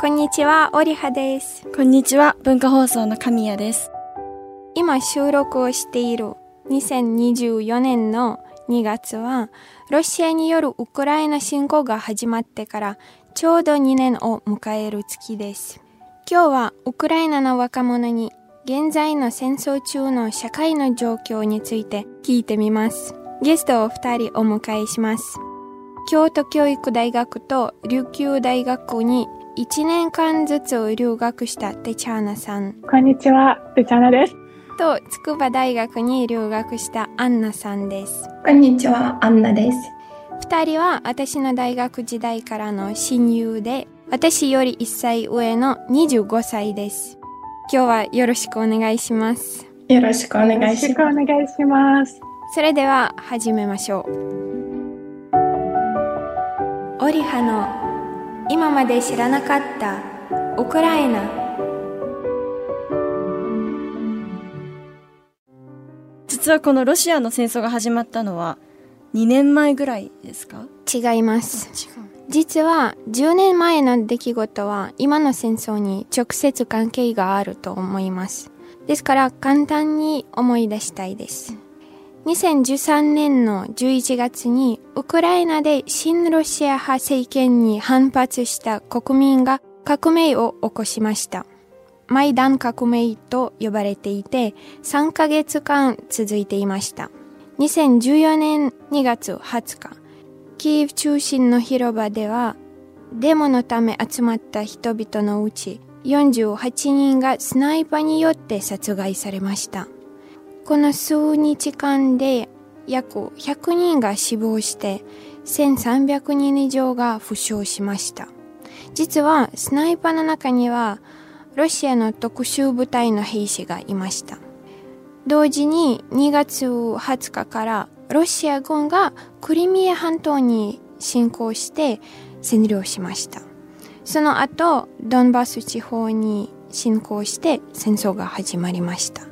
こんにちは、オリハです。こんにちは、文化放送の神谷です。今収録をしている2024年の2月は、ロシアによるウクライナ侵攻が始まってからちょうど2年を迎える月です。今日はウクライナの若者に現在の戦争中の社会の状況について聞いてみます。ゲストを2人お迎えします。京都教育大学と琉球大学に1年間ずつ留学したテチャーナさん。こんにちは、テチャーナです。と、筑波大学に留学したアンナさんです。こんにちは、アンナです。二人は私の大学時代からの親友で、私より1歳上の25歳です。今日はよろしくお願いします。よろしくお願いします。よろしくお願いします。それでは始めましょう。オリハの今まで知らなかったウクライナ。実はこのロシアの戦争が始まったのは2年前ぐらいですか？違います。実は10年前の出来事は今の戦争に直接関係があると思います。ですから簡単に思い出したいです2013年の11月にウクライナで新ロシア派政権に反発した国民が革命を起こしました。マイダン革命と呼ばれていて3ヶ月間続いていました。2014年2月20日、キーウ中心の広場ではデモのため集まった人々のうち48人がスナイパーによって殺害されました。この数日間で約100人が死亡して1300人以上が負傷しました。実はスナイパーの中にはロシアの特殊部隊の兵士がいました。同時に2月20日からロシア軍がクリミア半島に侵攻して占領しました。その後、ドンバス地方に侵攻して戦争が始まりました。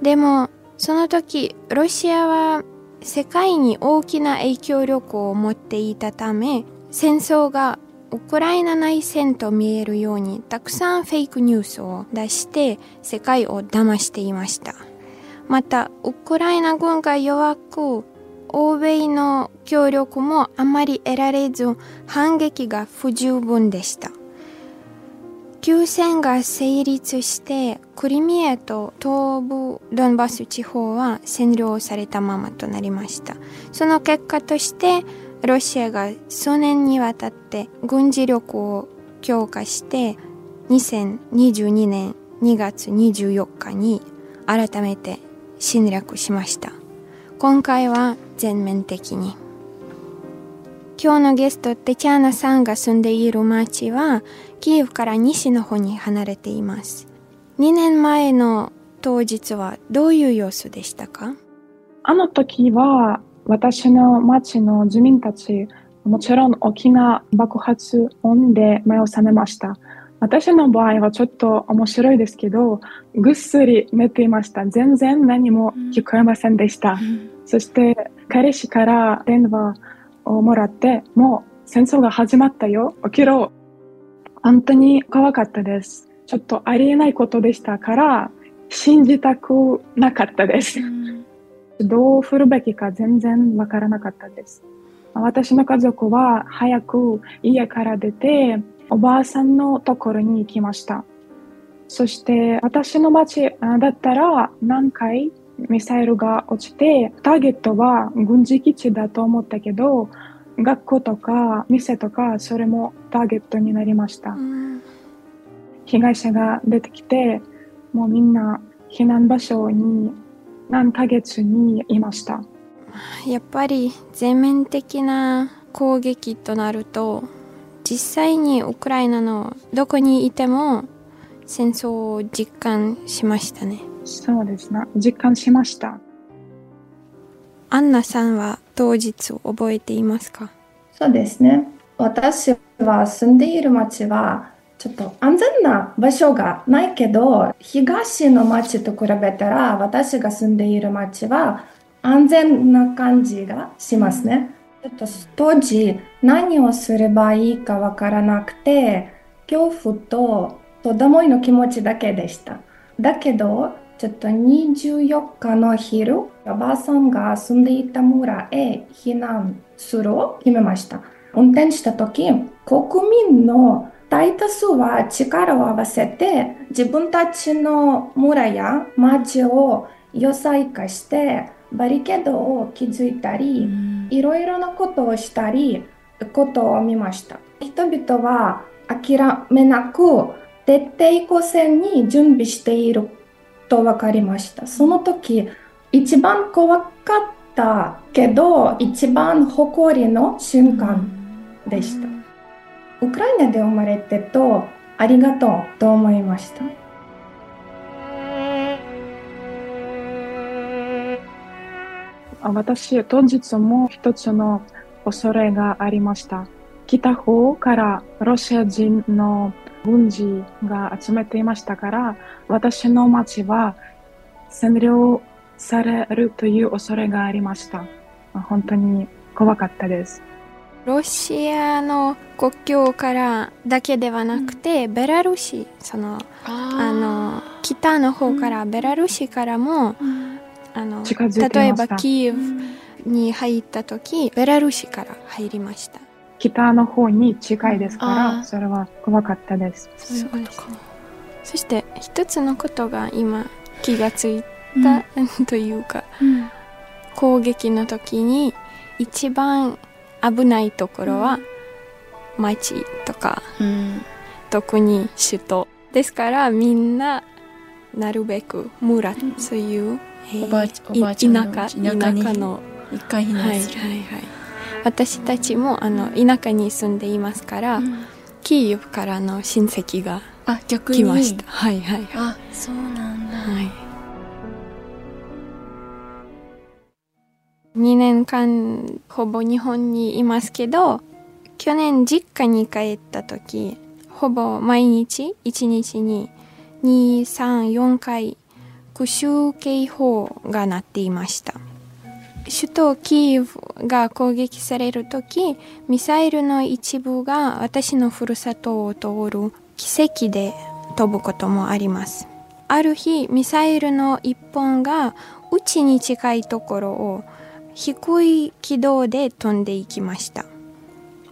でも、その時、ロシアは世界に大きな影響力を持っていたため、戦争がウクライナ内戦と見えるようにたくさんフェイクニュースを出して世界を騙していました。また、ウクライナ軍が弱く、欧米の協力もあまり得られず、反撃が不十分でした。休戦が成立してクリミアと東部ドンバス地方は占領されたままとなりました。その結果としてロシアが数年にわたって軍事力を強化して2022年2月24日に改めて侵略しました。今回は全面的に。今日のゲストテチャーナさんが住んでいる町はキーウから西の方に離れています。2年前の当日はどういう様子でしたか？あの時は私の町の住民たち、もちろん大きな爆発音で目を覚めました。私の場合はちょっと面白いですけど、ぐっすり寝ていました。全然何も聞こえませんでした。うん、そして彼氏から電話をもらって、もう戦争が始まったよ。起きろ。本当に怖かったです。ちょっとありえないことでしたから、信じたくなかったです。どう振るべきか全然わからなかったです。私の家族は早く家から出て、おばあさんのところに行きました。そして私の町だったら何回ミサイルが落ちて、ターゲットは軍事基地だと思ったけど、学校とか店とかそれもターゲットになりました、うん、被害者が出てきてもうみんな避難場所に何ヶ月にいました。やっぱり全面的な攻撃となると実際にウクライナのどこにいても戦争を実感しましたねそうですね実感しましたアンナさんは当日を覚えていますか？そうですね。私は住んでいる町はちょっと安全な場所がないけど、東の町と比べたら私が住んでいる町は安全な感じがしますね。ちょっと当時何をすればいいかわからなくて、恐怖ととどもいの気持ちだけでした。だけど、ちょっと24日の昼、おばあさんが住んでいた村へ避難するを決めました。運転した時、国民の大多数は力を合わせて自分たちの村や町を要塞化してバリケードを築いたり、いろいろなことをしたり、ことを見ました。人々は諦めなく徹底抗戦に準備していると分かりました。その時、一番怖かったけど、一番誇りの瞬間でした。ウクライナで生まれてと、ありがとうと思いました。私、当日も一つの恐れがありました。北方からロシア人の軍事が集めていましたから、私の町は占領されるという恐れがありました。本当に怖かったです。ロシアの国境からだけではなくて、ベラルーシそのあの北の方から、ベラルーシからも、あの近づいていました。例えばキーウに入った時ベラルーシから入りました北の方に近いですから、それは怖かったです。そういうことか。そして一つのことが今気がついた、というかうん。攻撃の時に一番危ないところは町とかうん。特に首都。ですからみんななるべく村、そういう、えーおばあちおばあちゃんの田舎田舎に田舎の一回避はいはい難する。はい私たちもあの田舎に住んでいますから、うんキーウからの親戚が。来ましたはいはいはいあ、そうなんだ。はい。2年間ほぼ日本にいますけど去年実家に帰った時ほぼ毎日1日に234回空襲警報が鳴っていました首都キーウが攻撃される時ミサイルの一部が私のふるさとを通る奇跡で飛ぶこともあります。ある日ミサイルの一本がうちに近いところを低い軌道で飛んでいきました。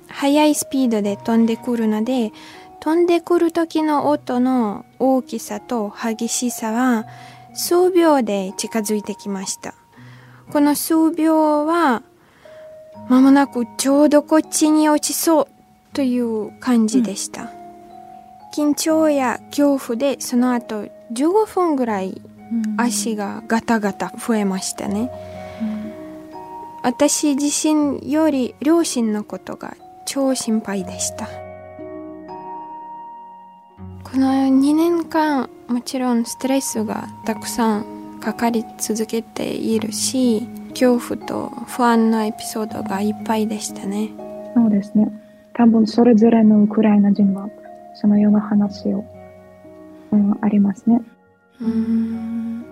速いスピードで飛んでくるので飛んでくる時の音の大きさと激しさは数秒で近づいてきました。この数秒は間もなくちょうどこっちに落ちそうという感じでした、緊張や恐怖でその後15分ぐらい足がガタガタ増えましたね、私自身より両親のことが超心配でした。この2年間もちろんストレスがたくさんかかり続けているし恐怖と不安のエピソードがいっぱいでしたねそうですね。多分それぞれのウクライナ人はそのような話を、うん、ありますね。うん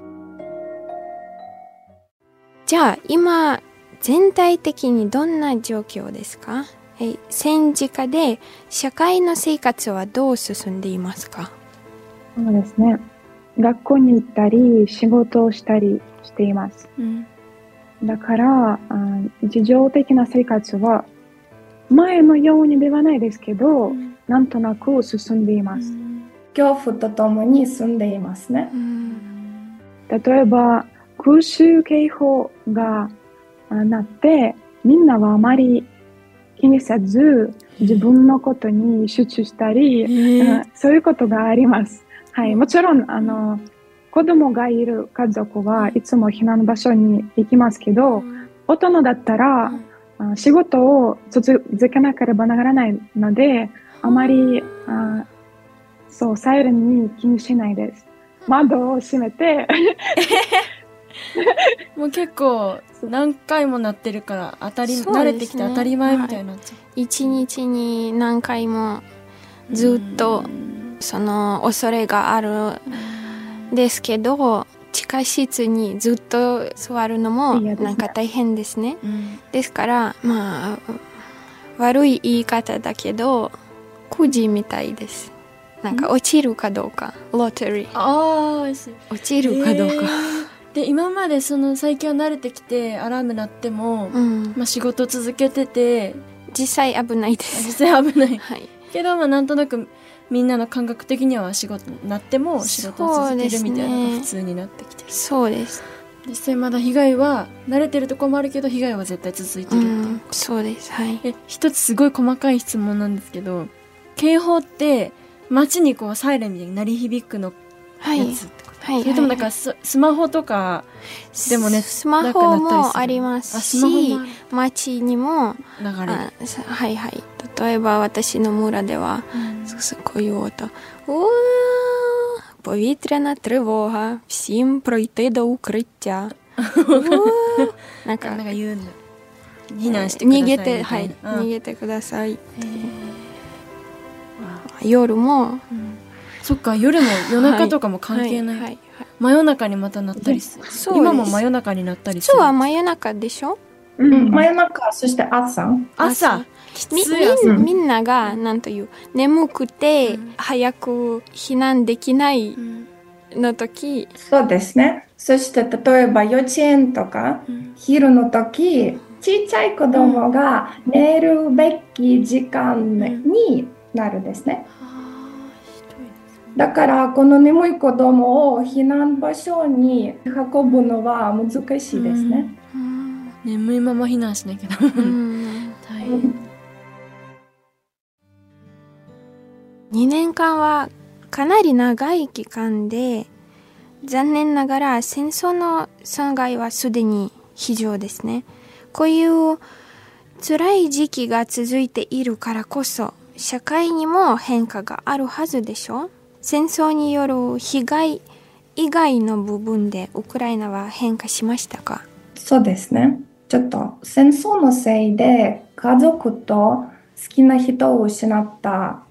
じゃあ今全体的にどんな状況ですか？え戦時下で社会の生活はどう進んでいますか？そうですね。学校に行ったり、仕事をしたりしています。うんだから、あ日常的な生活は前のようにではないですけど、なんとなく進んでいます。恐怖とともに住んでいますね。うん例えば、空襲警報があなって、みんなはあまり気にせず、自分のことに集中したり、うん そういうことがあります。はい、もちろん、あの、子供がいる家族はいつも避難場所に行きますけど、大人だったら、あ仕事を続けなければならないので、あまり、あそう、サイレンに気にしないです。窓を閉めて、もう結構何回もなってるから当たり、ね。慣れてきて当たり前みたいになっちゃ一日に何回もう。ずっとうんその恐れがあるですけど地下室にずっと座るのもなんか大変ですね。うんですからまあ悪い言い方だけどくじみたいです。なんか落ちるかどうか。ロトリー。ああ、落ちるかどうか。で、今までその最近は慣れてきて、アラーム鳴っても、うん。まあ仕事続けてて、実際危ないです。実際危ない。はい。けど、まあなんとなくみんなの感覚的には仕事なっても仕事を続けるみたいなのが普通になってきてる。そうです。実際まだ被害は慣れてるところもあるけど被害は絶対続いてうるっていう。ん。そうです。はい。え一つすごい細かい質問なんですけど警報って街にこうサイレンみたいに鳴り響くのはい。やつっはい、それともなんかススマホとかでもねスマホもありますし街にもはいはい。例えば私の村では、こういう音「うわ повітряна тривога, всім пройти до укриття. Нака. 避難して逃げて、はい、逃げてください。夜も、そっか夜も夜中とかも関係ない、はいはいはい真夜中にまた鳴ったりする。そうです。今も真夜中に鳴ったりする。今日は真夜中でしょ？ううん、真夜中、そして朝。朝。みみんみんなが、なんという、眠くて、早く避難できないうん。の時、そうですね。そして例えば幼稚園とかうん。昼の時、ちっちゃい子供が寝るべき時間になるですね。だからこの眠い子供を避難場所に運ぶのは難しいですね。うん。眠いまま避難しなきゃ大変。2年間はかなり長い期間で残念ながら戦争の損害はすでに非常ですね。こういう辛い時期が続いているからこそ社会にも変化があるはずでしょ戦争による被害以外の部分でウクライナは変化しましたか？そうですね。ちょっと戦争のせいで家族と好きな人を失った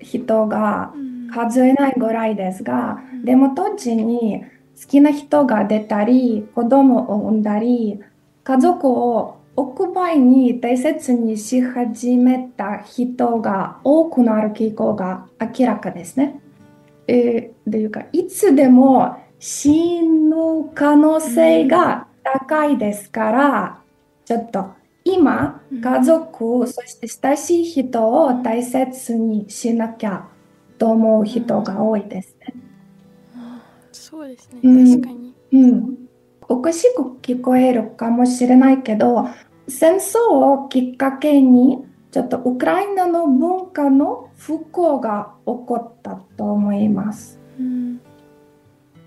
人が数えないぐらいですが、でも同時に好きな人が出たり、子供を産んだり、家族を億倍に大切にし始めた人が多くなる傾向が明らかですね。えー、というか、いつでも死ぬ可能性が高いですから、ちょっと今、うん家族、そして親しい人を大切にしなきゃと思う人が多いですね。そうですねうん確かにうん。おかしく聞こえるかもしれないけど、戦争をきっかけに、ちょっとウクライナの文化の不幸が起こったと思います。うん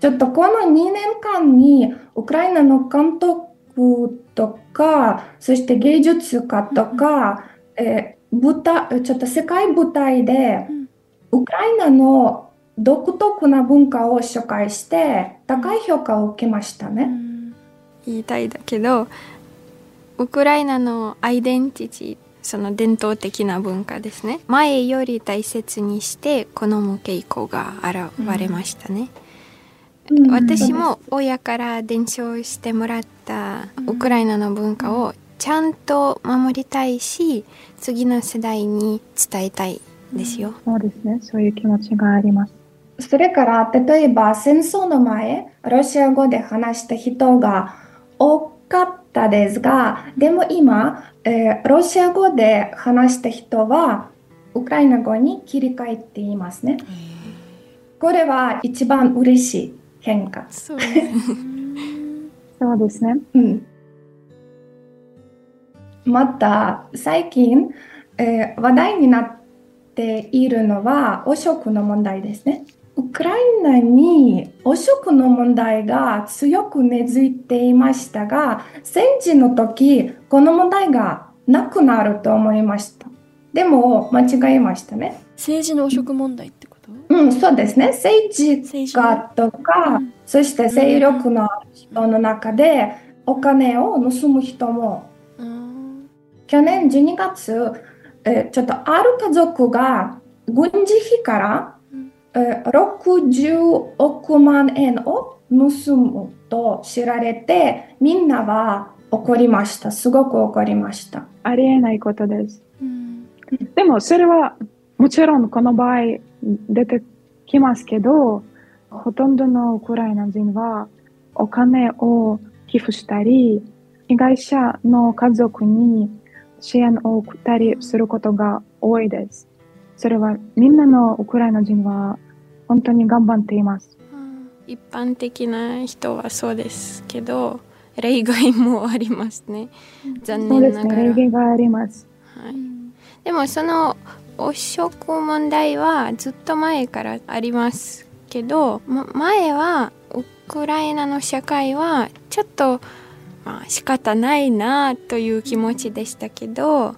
ちょっとこの2年間にウクライナの監督とか、そして芸術家とか、えー舞台ちょっと世界舞台でうんウクライナの独特な文化を紹介して高い評価を受けましたね。言いたいだけどウクライナのアイデンティティその伝統的な文化ですね。前より大切にして好む傾向が現れましたね、うん。私も親から伝承してもらったウクライナの文化をちゃんと守りたいし次の世代に伝えたいですよ、そうですね。そういう気持ちがあります。それから例えば戦争の前ロシア語で話した人が多かったですがでも今、えーロシア語で話した人はウクライナ語に切り替えていますね。これは一番嬉しい変化。そうですねそうですね。うんまた最近、えー話題になっているのは汚職の問題ですね。ウクライナに汚職の問題が強く根付いていましたが、戦時の時、この問題がなくなると思いました。でも間違えましたね。政治の汚職問題ってこと？うん、そうですね。政治家とか、うんそして勢力の人の中でお金を盗む人もうん去年12月、えーちょっとある家族が軍事費から、60億万円を盗むと知られてみんなは怒りましたすごく怒りましたありえないことです。うんでも、それはもちろんこの場合出てきますけど、ほとんどのウクライナ人はお金を寄付したり、被害者の家族に支援を送ったりすることが多いです。それはみんなのウクライナ人は本当に頑張っています。一般的な人はそうですけど、例外もありますね。残念ながら。ね、例外があります。はい、でもその汚職問題はずっと前からありますけど、ま、前はウクライナの社会はちょっと、まあ、仕方ないなという気持ちでしたけど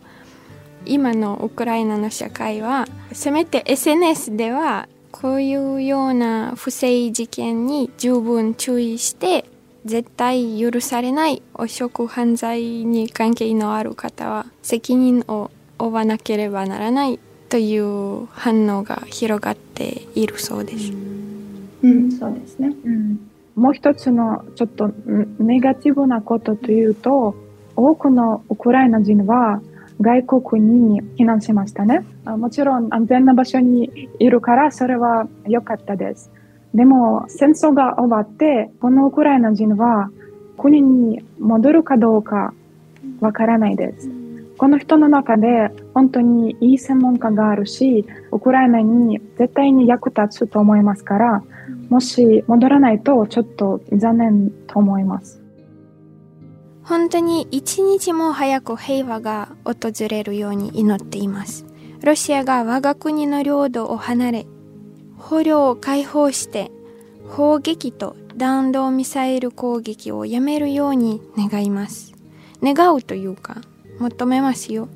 今のウクライナの社会はせめて SNS ではこういうような不正事件に十分注意して絶対許されない汚職犯罪に関係のある方は責任を負わなければならないという反応が広がっているそうです。うん、そうですね。うん、もう一つのちょっとネガティブなことというと、多くのウクライナ人は外国に避難しましたね。もちろん安全な場所にいるからそれは良かったです。でも戦争が終わってこのウクライナ人は国に戻るかどうかわからないです。この人の中で本当にいい専門家があるし、ウクライナに絶対に役立つと思いますから、もし戻らないとちょっと残念と思います。本当に一日も早く平和が訪れるように祈っています。ロシアが我が国の領土を離れ、捕虜を解放して砲撃と弾道ミサイル攻撃をやめるように願います。願うというか、求めますよ。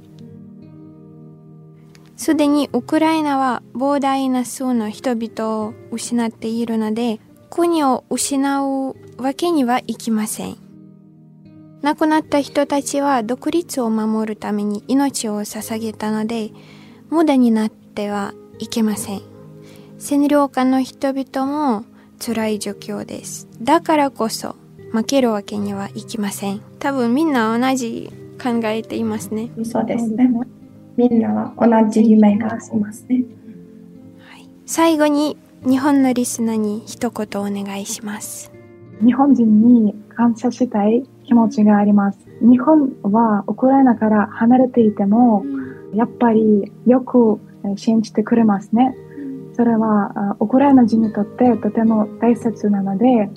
すでにウクライナは膨大な数の人々を失っているので、国を失うわけにはいきません。亡くなった人たちは独立を守るために命を捧げたので、無駄になってはいけません。占領下の人々も辛い状況です。だからこそ負けるわけにはいきません。多分みんな同じ考えていますね。そうですね。みんなは同じ夢がありますね。はい、最後に日本のリスナーに一言お願いします。日本人に感謝したい気持ちがあります。日本はウクライナから離れていても、やっぱりよく信じてくれますね。それはウクライナ人にとってとても大切なので、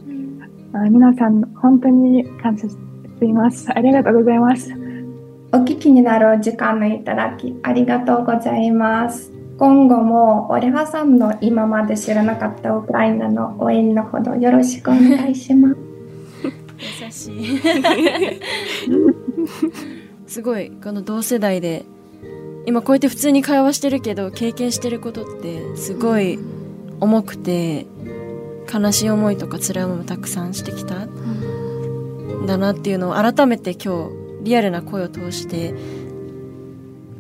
皆さん本当に感謝しています。ありがとうございます。お聞きになる時間のいただきありがとうございます。今後もオレハさんの今まで知らなかったウクライナの応援のほどよろしくお願いします。すごいこの同世代で今こうやって普通に会話してるけど経験してることってすごい重くて悲しい思いとか辛い思いもたくさんしてきた、ん、だなっていうのを改めて今日リアルな声を通して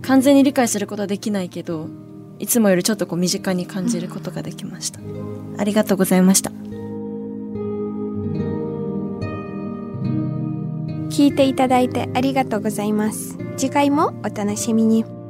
完全に理解することはできないけどいつもよりちょっとこう身近に感じることができました。ありがとうございました。聞いていただいてありがとうございます。次回もお楽しみに。